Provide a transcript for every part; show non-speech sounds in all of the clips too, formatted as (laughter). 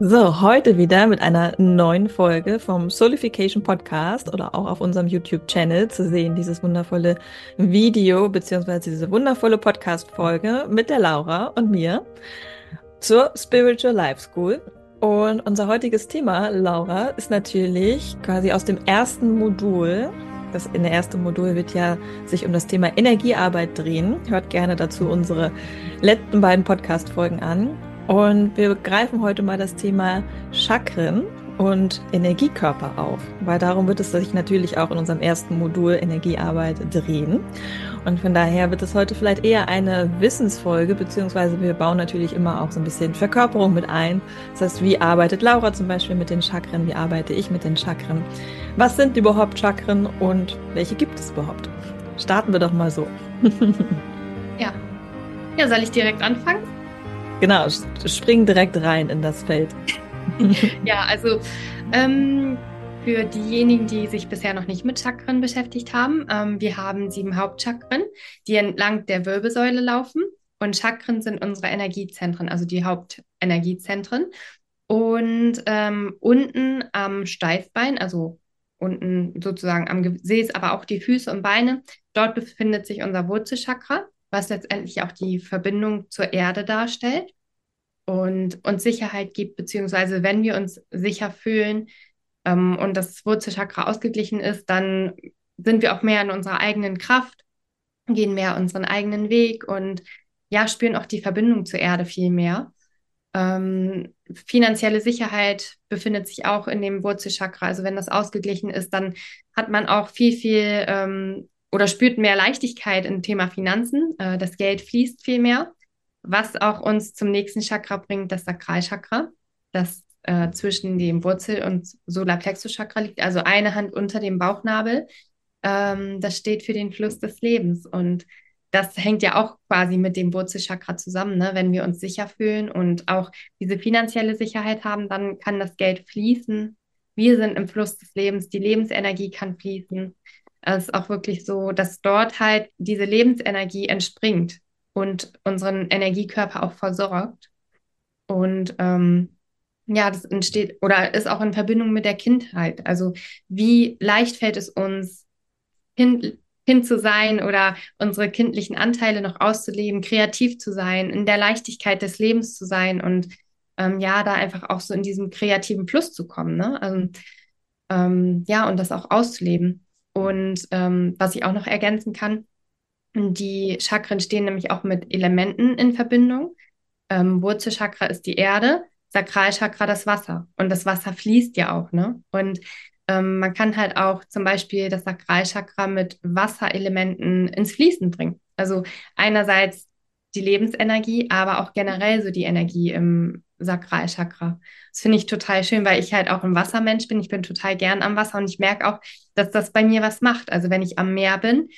So, heute wieder mit einer neuen Folge vom Solification Podcast oder auch auf unserem YouTube-Channel zu sehen, dieses wundervolle Video beziehungsweise diese wundervolle Podcast-Folge mit der Laura und mir zur Spiritual Life School. Und unser heutiges Thema, Laura, ist natürlich quasi aus dem ersten Modul. Das in der ersten Modul wird ja sich um das Thema Energiearbeit drehen. Hört gerne dazu unsere letzten beiden Podcast-Folgen an. Und wir greifen heute mal das Thema Chakren und Energiekörper auf, weil darum wird es sich natürlich auch in unserem ersten Modul Energiearbeit drehen. Und von daher wird es heute vielleicht eher eine Wissensfolge, beziehungsweise wir bauen natürlich immer auch so ein bisschen Verkörperung mit ein. Das heißt, wie arbeitet Laura zum Beispiel mit den Chakren, wie arbeite ich mit den Chakren? Was sind überhaupt Chakren und welche gibt es überhaupt? Starten wir doch mal so. (laughs) ja. Ja, soll ich direkt anfangen? Genau, spring direkt rein in das Feld. (laughs) ja, also ähm, für diejenigen, die sich bisher noch nicht mit Chakren beschäftigt haben, ähm, wir haben sieben Hauptchakren, die entlang der Wirbelsäule laufen. Und Chakren sind unsere Energiezentren, also die Hauptenergiezentren. Und ähm, unten am Steifbein, also unten sozusagen am Gesäß, aber auch die Füße und Beine, dort befindet sich unser Wurzelchakra was letztendlich auch die Verbindung zur Erde darstellt und uns Sicherheit gibt, beziehungsweise wenn wir uns sicher fühlen ähm, und das Wurzelchakra ausgeglichen ist, dann sind wir auch mehr in unserer eigenen Kraft, gehen mehr unseren eigenen Weg und ja, spüren auch die Verbindung zur Erde viel mehr. Ähm, finanzielle Sicherheit befindet sich auch in dem Wurzelchakra. Also wenn das ausgeglichen ist, dann hat man auch viel, viel ähm, oder spürt mehr Leichtigkeit im Thema Finanzen. Äh, das Geld fließt viel mehr, was auch uns zum nächsten Chakra bringt, das Sakralchakra, das äh, zwischen dem Wurzel- und Solarplexus-Chakra liegt, also eine Hand unter dem Bauchnabel. Ähm, das steht für den Fluss des Lebens und das hängt ja auch quasi mit dem Wurzelchakra zusammen. Ne? Wenn wir uns sicher fühlen und auch diese finanzielle Sicherheit haben, dann kann das Geld fließen. Wir sind im Fluss des Lebens, die Lebensenergie kann fließen. Es ist auch wirklich so, dass dort halt diese Lebensenergie entspringt und unseren Energiekörper auch versorgt. Und ähm, ja, das entsteht oder ist auch in Verbindung mit der Kindheit. Also wie leicht fällt es uns, kind, kind zu sein oder unsere kindlichen Anteile noch auszuleben, kreativ zu sein, in der Leichtigkeit des Lebens zu sein und ähm, ja, da einfach auch so in diesem kreativen Plus zu kommen. Ne? Also, ähm, ja, und das auch auszuleben. Und ähm, was ich auch noch ergänzen kann, die Chakren stehen nämlich auch mit Elementen in Verbindung. Ähm, Wurzelchakra ist die Erde, Sakralchakra das Wasser. Und das Wasser fließt ja auch, ne? Und ähm, man kann halt auch zum Beispiel das Sakralchakra mit Wasserelementen ins Fließen bringen. Also einerseits die Lebensenergie, aber auch generell so die Energie im Sakralchakra. Das finde ich total schön, weil ich halt auch ein Wassermensch bin. Ich bin total gern am Wasser und ich merke auch, dass das bei mir was macht. Also wenn ich am Meer bin,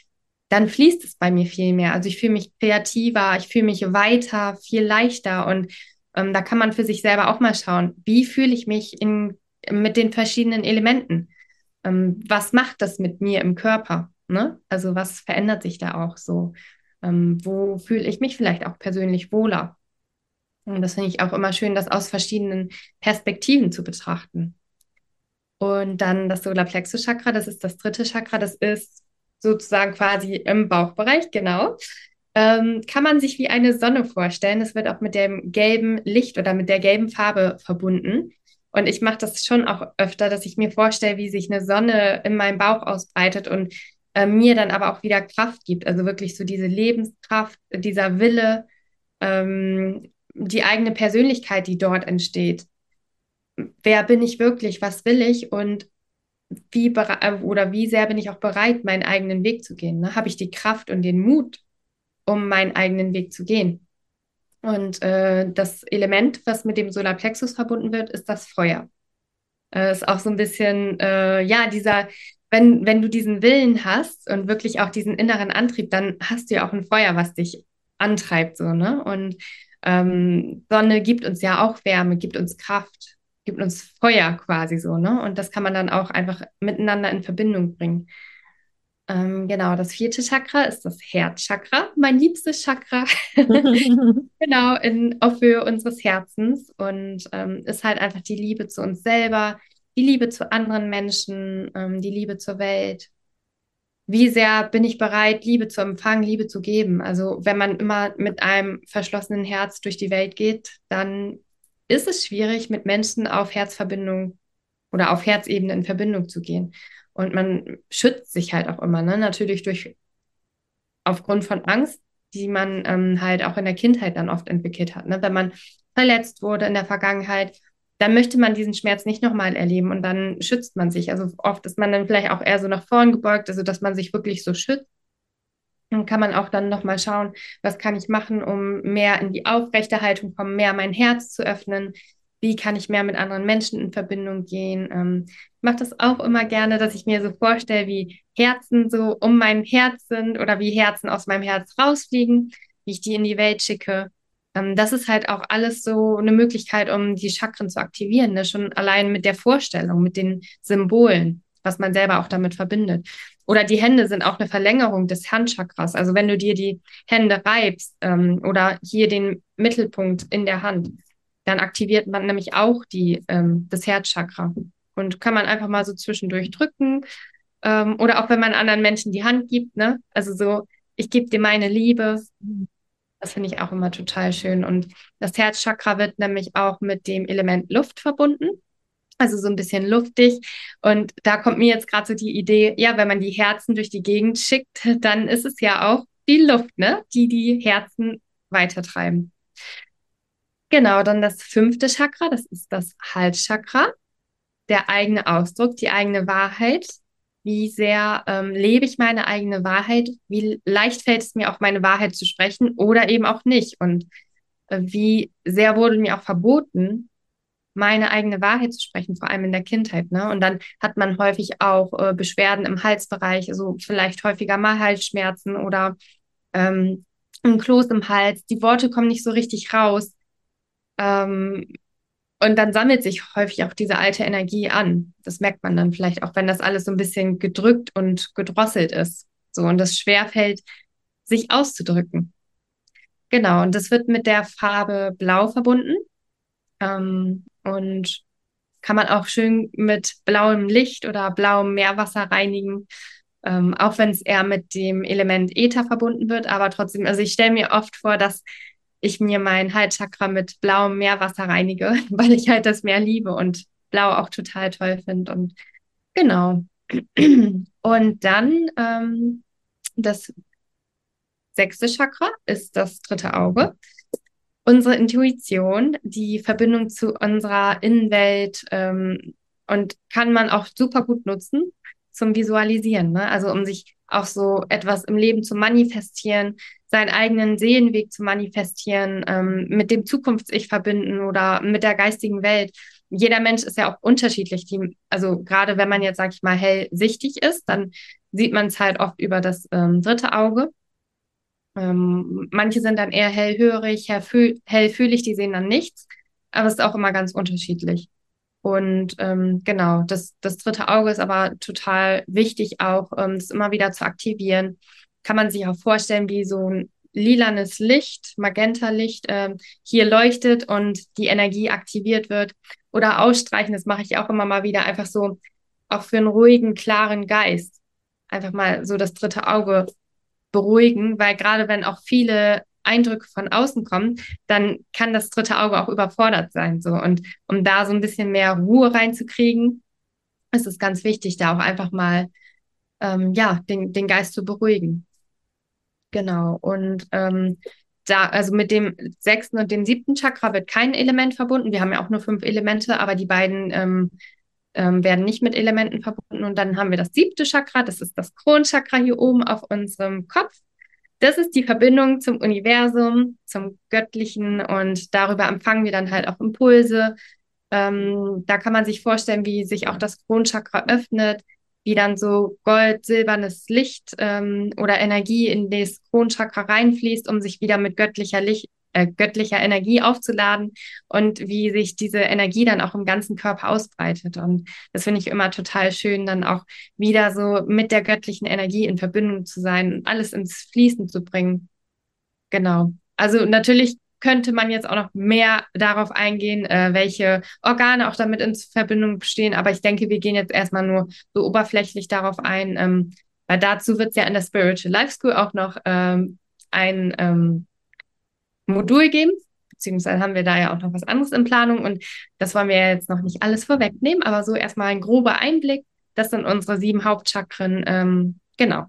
dann fließt es bei mir viel mehr. Also ich fühle mich kreativer, ich fühle mich weiter, viel leichter und ähm, da kann man für sich selber auch mal schauen, wie fühle ich mich in, mit den verschiedenen Elementen? Ähm, was macht das mit mir im Körper? Ne? Also was verändert sich da auch so? Ähm, wo fühle ich mich vielleicht auch persönlich wohler? Und das finde ich auch immer schön, das aus verschiedenen Perspektiven zu betrachten. Und dann das Solarplexus-Chakra, das ist das dritte Chakra, das ist sozusagen quasi im Bauchbereich, genau. Ähm, kann man sich wie eine Sonne vorstellen. Es wird auch mit dem gelben Licht oder mit der gelben Farbe verbunden. Und ich mache das schon auch öfter, dass ich mir vorstelle, wie sich eine Sonne in meinem Bauch ausbreitet und äh, mir dann aber auch wieder Kraft gibt. Also wirklich so diese Lebenskraft, dieser Wille, ähm, die eigene Persönlichkeit, die dort entsteht. Wer bin ich wirklich? Was will ich? Und wie äh, oder wie sehr bin ich auch bereit, meinen eigenen Weg zu gehen? Ne? Habe ich die Kraft und den Mut, um meinen eigenen Weg zu gehen? Und äh, das Element, was mit dem Solarplexus verbunden wird, ist das Feuer. Äh, ist auch so ein bisschen, äh, ja, dieser, wenn, wenn du diesen Willen hast und wirklich auch diesen inneren Antrieb, dann hast du ja auch ein Feuer, was dich antreibt, so, ne? Und ähm, Sonne gibt uns ja auch Wärme, gibt uns Kraft, gibt uns Feuer quasi so, ne? Und das kann man dann auch einfach miteinander in Verbindung bringen. Ähm, genau, das vierte Chakra ist das Herzchakra, mein liebstes Chakra. (laughs) (laughs) genau, in auf Höhe unseres Herzens und ähm, ist halt einfach die Liebe zu uns selber, die Liebe zu anderen Menschen, ähm, die Liebe zur Welt. Wie sehr bin ich bereit, Liebe zu empfangen, Liebe zu geben? Also, wenn man immer mit einem verschlossenen Herz durch die Welt geht, dann ist es schwierig, mit Menschen auf Herzverbindung oder auf Herzebene in Verbindung zu gehen. Und man schützt sich halt auch immer, ne? Natürlich durch aufgrund von Angst, die man ähm, halt auch in der Kindheit dann oft entwickelt hat. Ne? Wenn man verletzt wurde in der Vergangenheit, dann möchte man diesen Schmerz nicht nochmal erleben und dann schützt man sich. Also oft ist man dann vielleicht auch eher so nach vorn gebeugt, also dass man sich wirklich so schützt. Dann kann man auch dann nochmal schauen, was kann ich machen, um mehr in die Aufrechterhaltung kommen, mehr mein Herz zu öffnen, wie kann ich mehr mit anderen Menschen in Verbindung gehen. Ähm, ich mache das auch immer gerne, dass ich mir so vorstelle, wie Herzen so um mein Herz sind oder wie Herzen aus meinem Herz rausfliegen, wie ich die in die Welt schicke. Ähm, das ist halt auch alles so eine Möglichkeit, um die Chakren zu aktivieren, ne? schon allein mit der Vorstellung, mit den Symbolen, was man selber auch damit verbindet. Oder die Hände sind auch eine Verlängerung des Handchakras. Also wenn du dir die Hände reibst ähm, oder hier den Mittelpunkt in der Hand, dann aktiviert man nämlich auch die, ähm, das Herzchakra. Und kann man einfach mal so zwischendurch drücken. Ähm, oder auch wenn man anderen Menschen die Hand gibt, ne? Also so, ich gebe dir meine Liebe. Das finde ich auch immer total schön. Und das Herzchakra wird nämlich auch mit dem Element Luft verbunden. Also so ein bisschen luftig. Und da kommt mir jetzt gerade so die Idee, ja, wenn man die Herzen durch die Gegend schickt, dann ist es ja auch die Luft, ne? Die die Herzen weitertreiben. Genau, dann das fünfte Chakra, das ist das Halschakra, der eigene Ausdruck, die eigene Wahrheit. Wie sehr ähm, lebe ich meine eigene Wahrheit? Wie leicht fällt es mir auch, meine Wahrheit zu sprechen oder eben auch nicht? Und äh, wie sehr wurde mir auch verboten, meine eigene Wahrheit zu sprechen, vor allem in der Kindheit. Ne? Und dann hat man häufig auch äh, Beschwerden im Halsbereich, also vielleicht häufiger mal Halsschmerzen oder ähm, ein Kloß im Hals. Die Worte kommen nicht so richtig raus. Ähm, und dann sammelt sich häufig auch diese alte Energie an. Das merkt man dann vielleicht auch, wenn das alles so ein bisschen gedrückt und gedrosselt ist. So, und das schwerfällt, sich auszudrücken. Genau, und das wird mit der Farbe Blau verbunden. Ähm, und kann man auch schön mit blauem Licht oder blauem Meerwasser reinigen. Ähm, auch wenn es eher mit dem Element Äther verbunden wird, aber trotzdem, also ich stelle mir oft vor, dass ich mir mein Halschakra mit blauem Meerwasser reinige, (laughs) weil ich halt das Meer liebe und Blau auch total toll finde. Und genau. (clears throat) Und dann ähm, das sechste Chakra ist das dritte Auge. Unsere Intuition, die Verbindung zu unserer Innenwelt ähm, und kann man auch super gut nutzen zum Visualisieren. Ne? Also um sich auch so etwas im Leben zu manifestieren, seinen eigenen Seelenweg zu manifestieren, ähm, mit dem Zukunfts-Ich verbinden oder mit der geistigen Welt. Jeder Mensch ist ja auch unterschiedlich. Die, also gerade wenn man jetzt, sag ich mal, hellsichtig ist, dann sieht man es halt oft über das ähm, dritte Auge. Ähm, manche sind dann eher hellhörig, hellfühlig, die sehen dann nichts, aber es ist auch immer ganz unterschiedlich. Und ähm, genau, das, das dritte Auge ist aber total wichtig, auch ähm, immer wieder zu aktivieren kann man sich auch vorstellen, wie so ein lilanes Licht, Magenta-Licht äh, hier leuchtet und die Energie aktiviert wird. Oder ausstreichen, das mache ich auch immer mal wieder, einfach so auch für einen ruhigen, klaren Geist. Einfach mal so das dritte Auge beruhigen, weil gerade wenn auch viele Eindrücke von außen kommen, dann kann das dritte Auge auch überfordert sein. So. Und um da so ein bisschen mehr Ruhe reinzukriegen, ist es ganz wichtig, da auch einfach mal ähm, ja, den, den Geist zu beruhigen. Genau. Und ähm, da, also mit dem sechsten und dem siebten Chakra wird kein Element verbunden. Wir haben ja auch nur fünf Elemente, aber die beiden ähm, ähm, werden nicht mit Elementen verbunden. Und dann haben wir das siebte Chakra, das ist das Kronchakra hier oben auf unserem Kopf. Das ist die Verbindung zum Universum, zum Göttlichen und darüber empfangen wir dann halt auch Impulse. Ähm, da kann man sich vorstellen, wie sich auch das Kronchakra öffnet, wie dann so gold-silbernes Licht ähm, oder Energie in das Kronchakra reinfließt, um sich wieder mit göttlicher Licht, äh, göttlicher Energie aufzuladen und wie sich diese Energie dann auch im ganzen Körper ausbreitet. Und das finde ich immer total schön, dann auch wieder so mit der göttlichen Energie in Verbindung zu sein und alles ins Fließen zu bringen. Genau. Also natürlich könnte man jetzt auch noch mehr darauf eingehen, äh, welche Organe auch damit in Verbindung stehen. Aber ich denke, wir gehen jetzt erstmal nur so oberflächlich darauf ein, ähm, weil dazu wird es ja in der Spiritual Life School auch noch ähm, ein ähm, Modul geben, beziehungsweise haben wir da ja auch noch was anderes in Planung und das wollen wir jetzt noch nicht alles vorwegnehmen, aber so erstmal ein grober Einblick. Das sind unsere sieben Hauptchakren. Ähm, genau.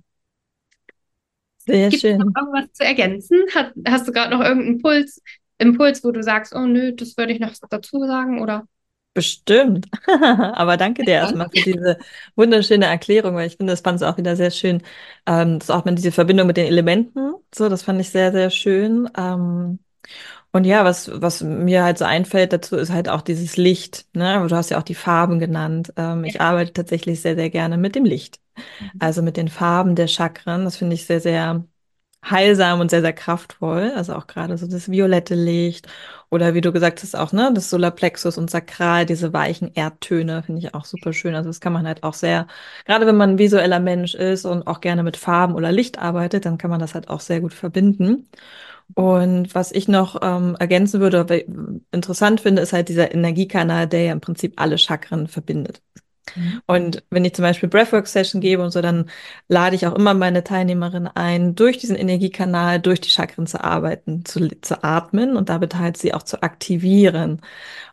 Sehr Gibt schön. noch irgendwas zu ergänzen? Hast, hast du gerade noch irgendeinen Puls, Impuls, wo du sagst, oh nö, das würde ich noch dazu sagen, oder? Bestimmt. (laughs) Aber danke dir erstmal für diese wunderschöne Erklärung, weil ich finde, das fand es auch wieder sehr schön. Ähm, das auch mit diese Verbindung mit den Elementen. So, das fand ich sehr, sehr schön. Ähm, und ja, was, was mir halt so einfällt dazu, ist halt auch dieses Licht. Ne? Du hast ja auch die Farben genannt. Ähm, ich arbeite tatsächlich sehr, sehr gerne mit dem Licht. Mhm. Also mit den Farben der Chakren. Das finde ich sehr, sehr heilsam und sehr, sehr kraftvoll. Also auch gerade so das violette Licht oder wie du gesagt hast, auch, ne, das Solarplexus und Sakral, diese weichen Erdtöne, finde ich auch super schön. Also das kann man halt auch sehr, gerade wenn man ein visueller Mensch ist und auch gerne mit Farben oder Licht arbeitet, dann kann man das halt auch sehr gut verbinden. Und was ich noch ähm, ergänzen würde, interessant finde, ist halt dieser Energiekanal, der ja im Prinzip alle Chakren verbindet. Mhm. Und wenn ich zum Beispiel Breathwork-Session gebe und so, dann lade ich auch immer meine Teilnehmerin ein, durch diesen Energiekanal, durch die Chakren zu arbeiten, zu, zu atmen und damit halt sie auch zu aktivieren.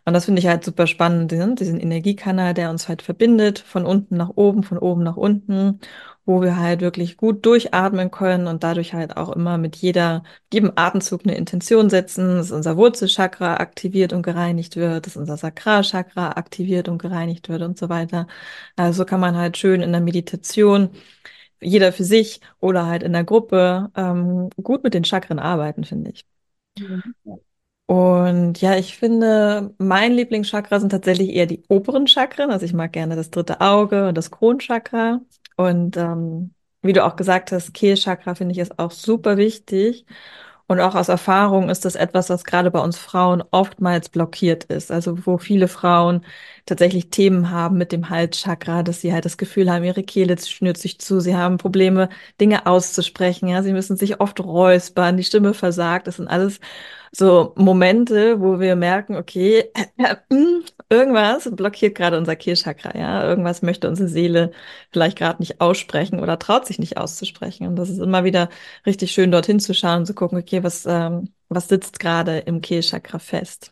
Und das finde ich halt super spannend, diesen Energiekanal, der uns halt verbindet, von unten nach oben, von oben nach unten wo wir halt wirklich gut durchatmen können und dadurch halt auch immer mit jeder, jedem Atemzug eine Intention setzen, dass unser Wurzelchakra aktiviert und gereinigt wird, dass unser Sakralchakra aktiviert und gereinigt wird und so weiter. Also kann man halt schön in der Meditation jeder für sich oder halt in der Gruppe ähm, gut mit den Chakren arbeiten, finde ich. Mhm. Und ja, ich finde, mein Lieblingschakra sind tatsächlich eher die oberen Chakren. Also ich mag gerne das dritte Auge und das Kronchakra. Und ähm, wie du auch gesagt hast, Kehlchakra finde ich ist auch super wichtig. Und auch aus Erfahrung ist das etwas, was gerade bei uns Frauen oftmals blockiert ist. Also wo viele Frauen tatsächlich Themen haben mit dem Halschakra, dass sie halt das Gefühl haben, ihre Kehle schnürt sich zu, sie haben Probleme, Dinge auszusprechen. Ja, sie müssen sich oft räuspern, die Stimme versagt. Das sind alles so Momente, wo wir merken, okay, äh, (clears throat) äh, irgendwas blockiert gerade unser Kehlchakra, ja, irgendwas möchte unsere Seele vielleicht gerade nicht aussprechen oder traut sich nicht auszusprechen. Und das ist immer wieder richtig schön, dorthin zu schauen und zu gucken, okay, was, ähm, was sitzt gerade im Kehlchakra fest.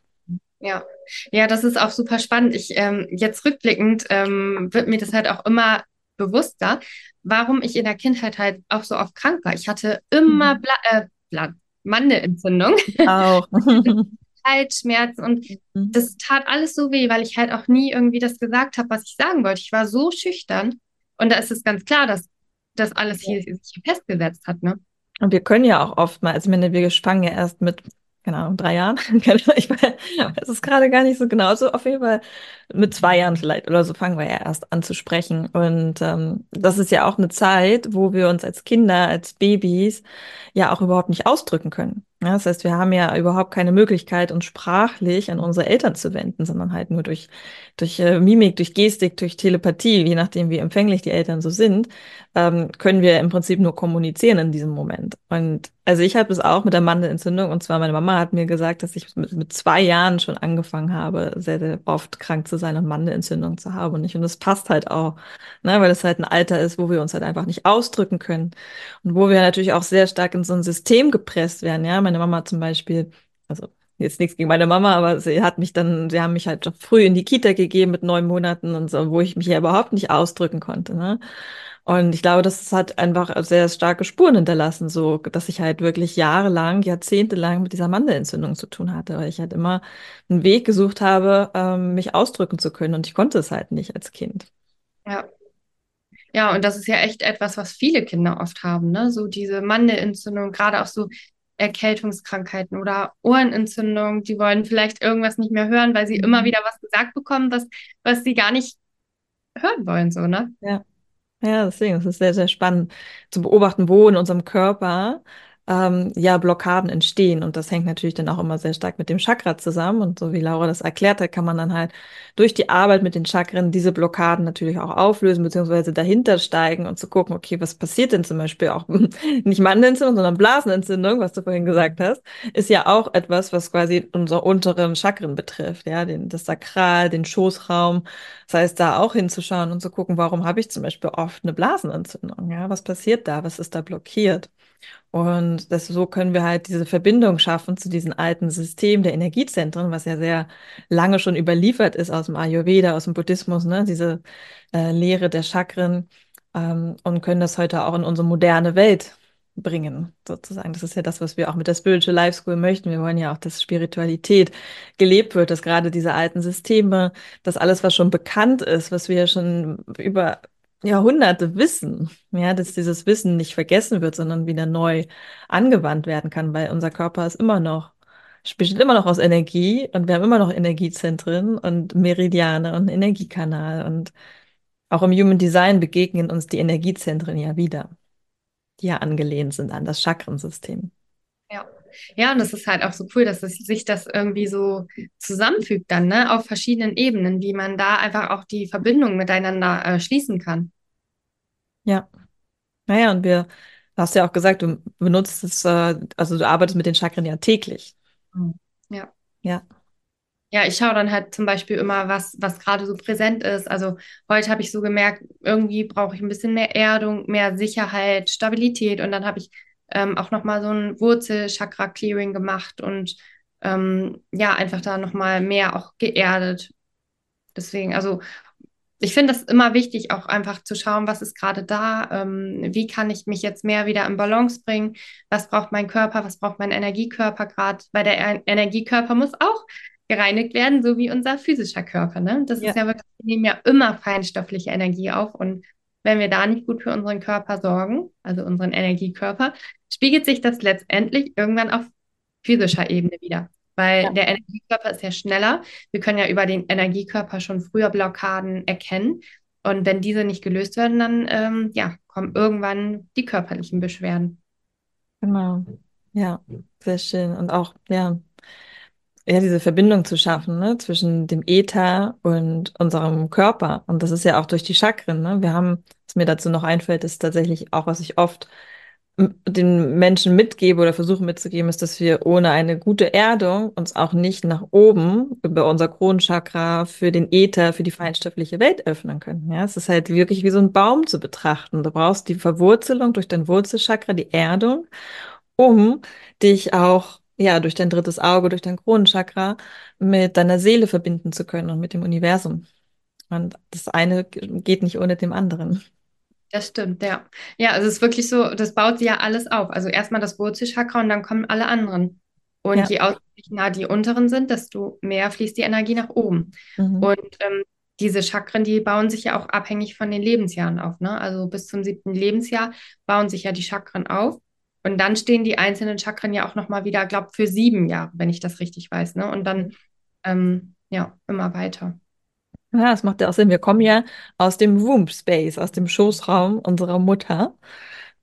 Ja, ja, das ist auch super spannend. Ich ähm, jetzt rückblickend ähm, wird mir das halt auch immer bewusster, warum ich in der Kindheit halt auch so oft krank war. Ich hatte immer mhm. Bla äh, Bla Mandelentzündung. Auch. (laughs) Halsschmerzen und mhm. das tat alles so weh, weil ich halt auch nie irgendwie das gesagt habe, was ich sagen wollte. Ich war so schüchtern und da ist es ganz klar, dass das alles hier sich festgesetzt hat, ne? Und wir können ja auch oft mal, also meine, wir fangen ja erst mit genau, drei Jahren. (laughs) ich weiß es gerade gar nicht so genau. So auf jeden Fall mit zwei Jahren vielleicht oder so fangen wir ja erst an zu sprechen. Und ähm, das ist ja auch eine Zeit, wo wir uns als Kinder, als Babys ja auch überhaupt nicht ausdrücken können. Ja, das heißt, wir haben ja überhaupt keine Möglichkeit, uns sprachlich an unsere Eltern zu wenden, sondern halt nur durch, durch äh, Mimik, durch Gestik, durch Telepathie, je nachdem, wie empfänglich die Eltern so sind, ähm, können wir im Prinzip nur kommunizieren in diesem Moment. Und also ich habe es auch mit der Mandelentzündung und zwar meine Mama hat mir gesagt, dass ich mit, mit zwei Jahren schon angefangen habe, sehr, sehr oft krank zu sein und Mandelentzündung zu haben. Und ich, und das passt halt auch, ne, weil es halt ein Alter ist, wo wir uns halt einfach nicht ausdrücken können und wo wir natürlich auch sehr stark in so ein System gepresst werden, ja meine Mama zum Beispiel, also jetzt nichts gegen meine Mama, aber sie hat mich dann, sie haben mich halt früh in die Kita gegeben mit neun Monaten und so, wo ich mich ja überhaupt nicht ausdrücken konnte. Ne? Und ich glaube, das hat einfach sehr starke Spuren hinterlassen, so dass ich halt wirklich jahrelang, jahrzehntelang mit dieser Mandelentzündung zu tun hatte, weil ich halt immer einen Weg gesucht habe, ähm, mich ausdrücken zu können und ich konnte es halt nicht als Kind. Ja. Ja, und das ist ja echt etwas, was viele Kinder oft haben, ne? So diese Mandelentzündung, gerade auch so Erkältungskrankheiten oder Ohrenentzündung. Die wollen vielleicht irgendwas nicht mehr hören, weil sie mhm. immer wieder was gesagt bekommen, was, was sie gar nicht hören wollen, so, ne? Ja. Ja, deswegen ist es sehr, sehr spannend zu beobachten, wo in unserem Körper ähm, ja Blockaden entstehen. Und das hängt natürlich dann auch immer sehr stark mit dem Chakra zusammen. Und so wie Laura das erklärt hat, kann man dann halt durch die Arbeit mit den Chakren diese Blockaden natürlich auch auflösen, beziehungsweise dahinter steigen und zu gucken, okay, was passiert denn zum Beispiel auch (laughs) nicht Mandelentzündung, sondern Blasenentzündung, was du vorhin gesagt hast, ist ja auch etwas, was quasi unsere unteren Chakren betrifft, ja, den, das Sakral, den Schoßraum. Das heißt, da auch hinzuschauen und zu gucken, warum habe ich zum Beispiel oft eine Blasenentzündung, ja, was passiert da, was ist da blockiert? Und das, so können wir halt diese Verbindung schaffen zu diesem alten System der Energiezentren, was ja sehr lange schon überliefert ist aus dem Ayurveda, aus dem Buddhismus, ne? diese äh, Lehre der Chakren ähm, und können das heute auch in unsere moderne Welt bringen, sozusagen. Das ist ja das, was wir auch mit der Spiritual Life School möchten. Wir wollen ja auch, dass Spiritualität gelebt wird, dass gerade diese alten Systeme, dass alles, was schon bekannt ist, was wir schon über Jahrhunderte wissen, ja, dass dieses Wissen nicht vergessen wird, sondern wieder neu angewandt werden kann, weil unser Körper ist immer noch, besteht immer noch aus Energie und wir haben immer noch Energiezentren und Meridiane und Energiekanal und auch im Human Design begegnen uns die Energiezentren ja wieder, die ja angelehnt sind an das Chakrensystem. Ja. Und das ist halt auch so cool, dass es sich das irgendwie so zusammenfügt dann, ne, auf verschiedenen Ebenen, wie man da einfach auch die Verbindung miteinander äh, schließen kann. Ja. Naja, und wir, du hast ja auch gesagt, du benutzt es, äh, also du arbeitest mit den Chakren ja täglich. Mhm. Ja. Ja. Ja, ich schaue dann halt zum Beispiel immer, was, was gerade so präsent ist. Also heute habe ich so gemerkt, irgendwie brauche ich ein bisschen mehr Erdung, mehr Sicherheit, Stabilität. Und dann habe ich ähm, auch nochmal so ein Wurzel-Chakra-Clearing gemacht und ähm, ja, einfach da nochmal mehr auch geerdet. Deswegen, also ich finde das immer wichtig, auch einfach zu schauen, was ist gerade da, ähm, wie kann ich mich jetzt mehr wieder in Balance bringen, was braucht mein Körper, was braucht mein Energiekörper gerade, weil der e Energiekörper muss auch gereinigt werden, so wie unser physischer Körper. Ne? Das ja. ist ja wirklich, wir nehmen ja immer feinstoffliche Energie auf und wenn wir da nicht gut für unseren Körper sorgen, also unseren Energiekörper, spiegelt sich das letztendlich irgendwann auf physischer Ebene wieder. Weil ja. der Energiekörper ist ja schneller. Wir können ja über den Energiekörper schon früher Blockaden erkennen. Und wenn diese nicht gelöst werden, dann ähm, ja, kommen irgendwann die körperlichen Beschwerden. Genau. Ja, sehr schön. Und auch, ja, ja, diese Verbindung zu schaffen, ne, zwischen dem Äther und unserem Körper. Und das ist ja auch durch die Chakren, ne? Wir haben, was mir dazu noch einfällt, ist tatsächlich auch, was ich oft den Menschen mitgebe oder versuche mitzugeben, ist, dass wir ohne eine gute Erdung uns auch nicht nach oben über unser Kronenchakra für den Äther, für die feinstoffliche Welt öffnen können. Ja, es ist halt wirklich wie so ein Baum zu betrachten. Du brauchst die Verwurzelung durch dein Wurzelchakra, die Erdung, um dich auch ja, durch dein drittes Auge, durch dein Kronenchakra mit deiner Seele verbinden zu können und mit dem Universum. Und das eine geht nicht ohne dem anderen. Das stimmt, ja. Ja, also es ist wirklich so, das baut ja alles auf. Also erstmal das Wurzelchakra und dann kommen alle anderen. Und ja. je ausgeglichener die unteren sind, desto mehr fließt die Energie nach oben. Mhm. Und ähm, diese Chakren, die bauen sich ja auch abhängig von den Lebensjahren auf. Ne? Also bis zum siebten Lebensjahr bauen sich ja die Chakren auf. Und dann stehen die einzelnen Chakren ja auch nochmal wieder, glaube für sieben Jahre, wenn ich das richtig weiß. Ne? Und dann, ähm, ja, immer weiter. Ja, das macht ja auch Sinn. Wir kommen ja aus dem Womb Space, aus dem Schoßraum unserer Mutter.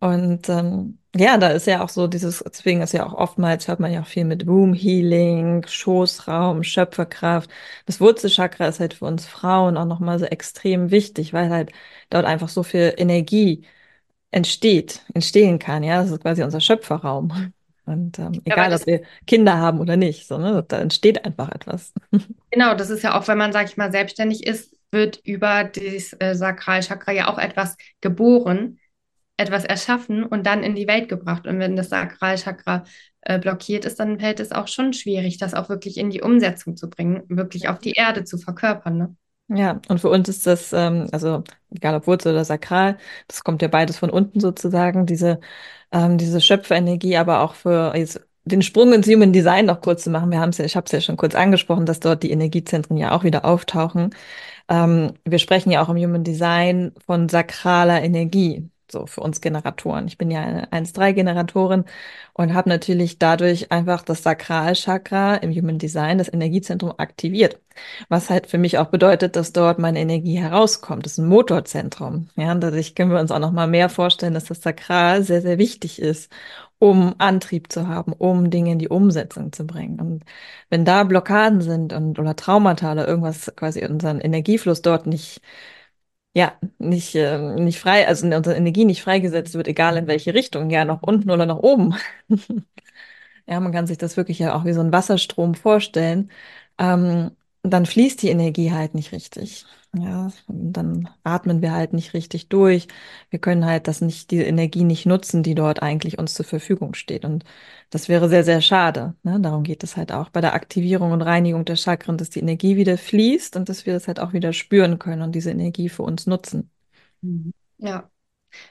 Und ähm, ja, da ist ja auch so dieses, deswegen ist ja auch oftmals, hört man ja auch viel mit Womb Healing, Schoßraum, Schöpferkraft. Das Wurzelchakra ist halt für uns Frauen auch nochmal so extrem wichtig, weil halt dort einfach so viel Energie entsteht, entstehen kann. Ja, das ist quasi unser Schöpferraum. Und ähm, egal, ja, ob wir Kinder haben oder nicht, so, ne, da entsteht einfach etwas. (laughs) Genau, das ist ja auch, wenn man, sag ich mal, selbstständig ist, wird über das äh, Sakralchakra ja auch etwas geboren, etwas erschaffen und dann in die Welt gebracht. Und wenn das Sakralchakra äh, blockiert ist, dann fällt es auch schon schwierig, das auch wirklich in die Umsetzung zu bringen, wirklich auf die Erde zu verkörpern. Ne? Ja, und für uns ist das, ähm, also egal ob Wurzel oder Sakral, das kommt ja beides von unten sozusagen, diese ähm, diese Schöpferenergie, aber auch für jetzt den Sprung ins Human Design noch kurz zu machen. Wir haben es ja, ich habe es ja schon kurz angesprochen, dass dort die Energiezentren ja auch wieder auftauchen. Ähm, wir sprechen ja auch im Human Design von sakraler Energie so für uns Generatoren. Ich bin ja eine 1-3-Generatorin und habe natürlich dadurch einfach das Sakralchakra im Human Design, das Energiezentrum aktiviert. Was halt für mich auch bedeutet, dass dort meine Energie herauskommt. Das ist ein Motorzentrum. Ja, und dadurch können wir uns auch noch mal mehr vorstellen, dass das Sakral sehr, sehr wichtig ist, um Antrieb zu haben, um Dinge in die Umsetzung zu bringen. Und wenn da Blockaden sind und oder Traumata oder irgendwas quasi unseren Energiefluss dort nicht ja, nicht, äh, nicht frei, also unsere Energie nicht freigesetzt wird, egal in welche Richtung, ja, nach unten oder nach oben. (laughs) Ja, man kann sich das wirklich ja auch wie so ein Wasserstrom vorstellen. Ähm, dann fließt die Energie halt nicht richtig. Ja, dann atmen wir halt nicht richtig durch. Wir können halt das nicht, die Energie nicht nutzen, die dort eigentlich uns zur Verfügung steht. Und das wäre sehr, sehr schade. Ne? Darum geht es halt auch bei der Aktivierung und Reinigung der Chakren, dass die Energie wieder fließt und dass wir das halt auch wieder spüren können und diese Energie für uns nutzen. Mhm. Ja.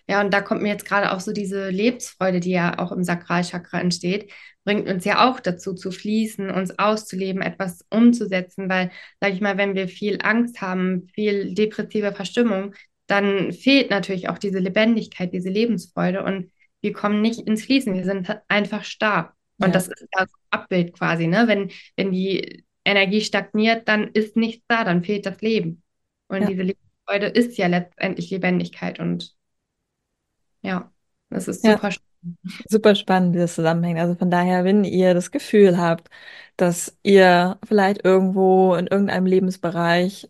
Ja, und da kommt mir jetzt gerade auch so diese Lebensfreude, die ja auch im Sakralchakra entsteht, bringt uns ja auch dazu zu fließen, uns auszuleben, etwas umzusetzen, weil, sage ich mal, wenn wir viel Angst haben, viel depressive Verstimmung, dann fehlt natürlich auch diese Lebendigkeit, diese Lebensfreude und wir kommen nicht ins Fließen, wir sind einfach starr. Und ja. das ist das Abbild quasi, ne? Wenn, wenn die Energie stagniert, dann ist nichts da, dann fehlt das Leben. Und ja. diese Lebensfreude ist ja letztendlich Lebendigkeit und ja, das ist super ja. Super spannend, dieses Zusammenhängen. Also von daher, wenn ihr das Gefühl habt, dass ihr vielleicht irgendwo in irgendeinem Lebensbereich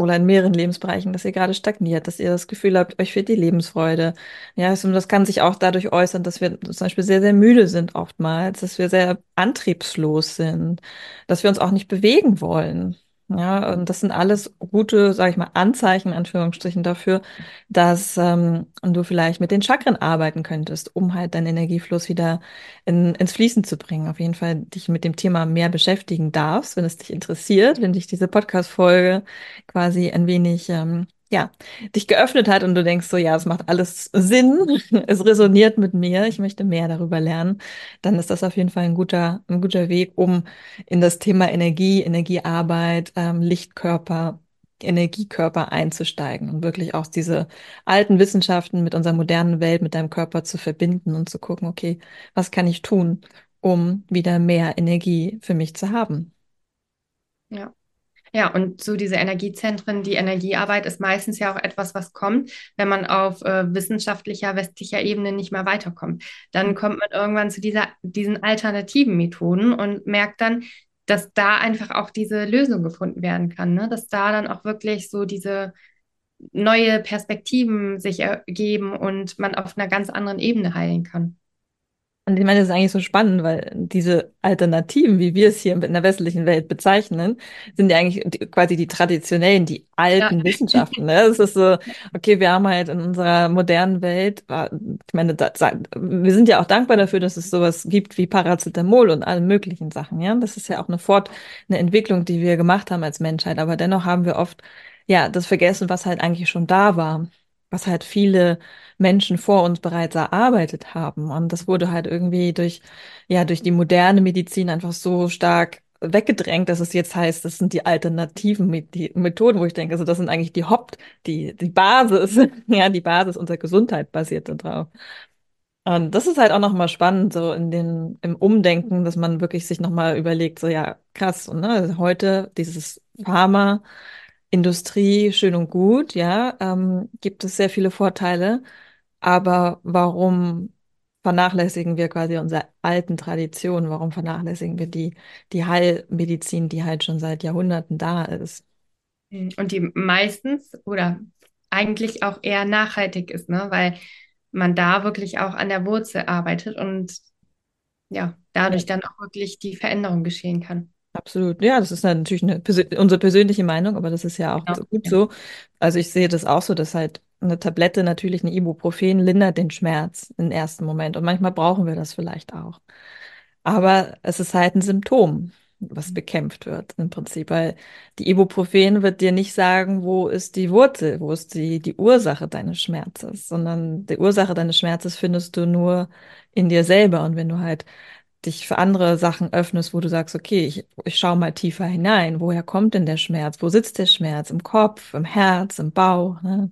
oder in mehreren Lebensbereichen, dass ihr gerade stagniert, dass ihr das Gefühl habt, euch fehlt die Lebensfreude. Ja, und das kann sich auch dadurch äußern, dass wir zum Beispiel sehr, sehr müde sind oftmals, dass wir sehr antriebslos sind, dass wir uns auch nicht bewegen wollen. Ja, und das sind alles gute, sage ich mal, Anzeichen, Anführungsstrichen dafür, dass ähm, du vielleicht mit den Chakren arbeiten könntest, um halt deinen Energiefluss wieder in, ins Fließen zu bringen. Auf jeden Fall dich mit dem Thema mehr beschäftigen darfst, wenn es dich interessiert, wenn dich diese Podcast-Folge quasi ein wenig ähm, ja, dich geöffnet hat und du denkst so, ja, es macht alles Sinn, (laughs) es resoniert mit mir, ich möchte mehr darüber lernen, dann ist das auf jeden Fall ein guter, ein guter Weg, um in das Thema Energie, Energiearbeit, ähm, Lichtkörper, Energiekörper einzusteigen und wirklich auch diese alten Wissenschaften mit unserer modernen Welt, mit deinem Körper zu verbinden und zu gucken, okay, was kann ich tun, um wieder mehr Energie für mich zu haben? Ja. Ja, und so diese Energiezentren, die Energiearbeit ist meistens ja auch etwas, was kommt, wenn man auf äh, wissenschaftlicher, westlicher Ebene nicht mehr weiterkommt. Dann mhm. kommt man irgendwann zu dieser, diesen alternativen Methoden und merkt dann, dass da einfach auch diese Lösung gefunden werden kann, ne? dass da dann auch wirklich so diese neue Perspektiven sich ergeben und man auf einer ganz anderen Ebene heilen kann. Und ich meine, das ist eigentlich so spannend, weil diese Alternativen, wie wir es hier in der westlichen Welt bezeichnen, sind ja eigentlich quasi die traditionellen, die alten ja. Wissenschaften. Ne? Es ist so, okay, wir haben halt in unserer modernen Welt, ich meine, da, wir sind ja auch dankbar dafür, dass es sowas gibt wie Paracetamol und alle möglichen Sachen. Ja, das ist ja auch eine Fort, eine Entwicklung, die wir gemacht haben als Menschheit. Aber dennoch haben wir oft ja das vergessen, was halt eigentlich schon da war was halt viele Menschen vor uns bereits erarbeitet haben. Und das wurde halt irgendwie durch, ja, durch die moderne Medizin einfach so stark weggedrängt, dass es jetzt heißt, das sind die alternativen Methoden, wo ich denke, also das sind eigentlich die Haupt, die, die Basis, (laughs) ja, die Basis unserer Gesundheit basiert darauf. Und das ist halt auch nochmal spannend, so in den, im Umdenken, dass man wirklich sich nochmal überlegt, so ja, krass, und ne, also heute dieses Pharma, Industrie schön und gut, ja, ähm, gibt es sehr viele Vorteile, aber warum vernachlässigen wir quasi unsere alten Traditionen? Warum vernachlässigen wir die, die Heilmedizin, die halt schon seit Jahrhunderten da ist? Und die meistens oder eigentlich auch eher nachhaltig ist, ne? Weil man da wirklich auch an der Wurzel arbeitet und ja, dadurch dann auch wirklich die Veränderung geschehen kann. Absolut. Ja, das ist natürlich eine, unsere persönliche Meinung, aber das ist ja auch genau. gut so. Also ich sehe das auch so, dass halt eine Tablette natürlich eine Ibuprofen lindert den Schmerz im ersten Moment und manchmal brauchen wir das vielleicht auch. Aber es ist halt ein Symptom, was mhm. bekämpft wird im Prinzip, weil die Ibuprofen wird dir nicht sagen, wo ist die Wurzel, wo ist die, die Ursache deines Schmerzes, sondern die Ursache deines Schmerzes findest du nur in dir selber. Und wenn du halt dich für andere Sachen öffnest, wo du sagst, okay, ich, ich schaue mal tiefer hinein. Woher kommt denn der Schmerz? Wo sitzt der Schmerz? Im Kopf, im Herz, im Bauch? Ne?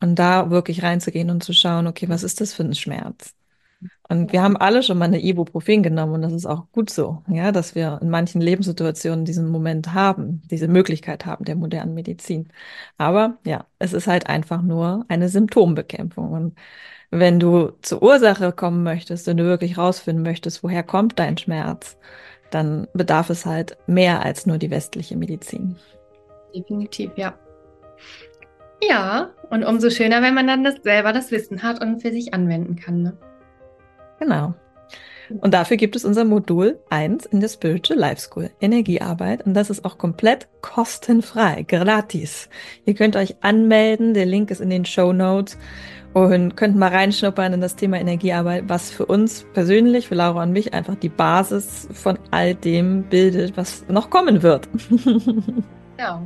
Und da wirklich reinzugehen und zu schauen, okay, was ist das für ein Schmerz? Und wir haben alle schon mal eine Ibuprofen genommen und das ist auch gut so, ja, dass wir in manchen Lebenssituationen diesen Moment haben, diese Möglichkeit haben der modernen Medizin. Aber ja, es ist halt einfach nur eine Symptombekämpfung. Und wenn du zur Ursache kommen möchtest, wenn du wirklich rausfinden möchtest, woher kommt dein Schmerz, dann bedarf es halt mehr als nur die westliche Medizin. Definitiv, ja. Ja, und umso schöner, wenn man dann das selber das Wissen hat und für sich anwenden kann. Ne? Genau. Und dafür gibt es unser Modul 1 in der Spiritual Life School, Energiearbeit. Und das ist auch komplett kostenfrei, gratis. Ihr könnt euch anmelden, der Link ist in den Show Notes und könnt mal reinschnuppern in das Thema Energiearbeit, was für uns persönlich, für Laura und mich einfach die Basis von all dem bildet, was noch kommen wird. (laughs) Ja.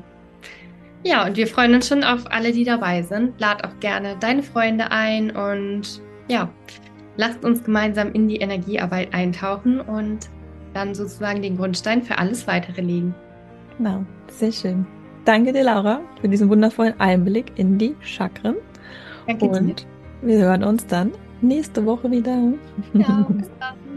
Ja, und wir freuen uns schon auf alle, die dabei sind. Lad auch gerne deine Freunde ein und ja, lasst uns gemeinsam in die Energiearbeit eintauchen und dann sozusagen den Grundstein für alles weitere legen. Genau, sehr schön. Danke dir, Laura, für diesen wundervollen Einblick in die Chakren. Danke und dir. wir hören uns dann nächste Woche wieder. Ja, bis dann. (laughs)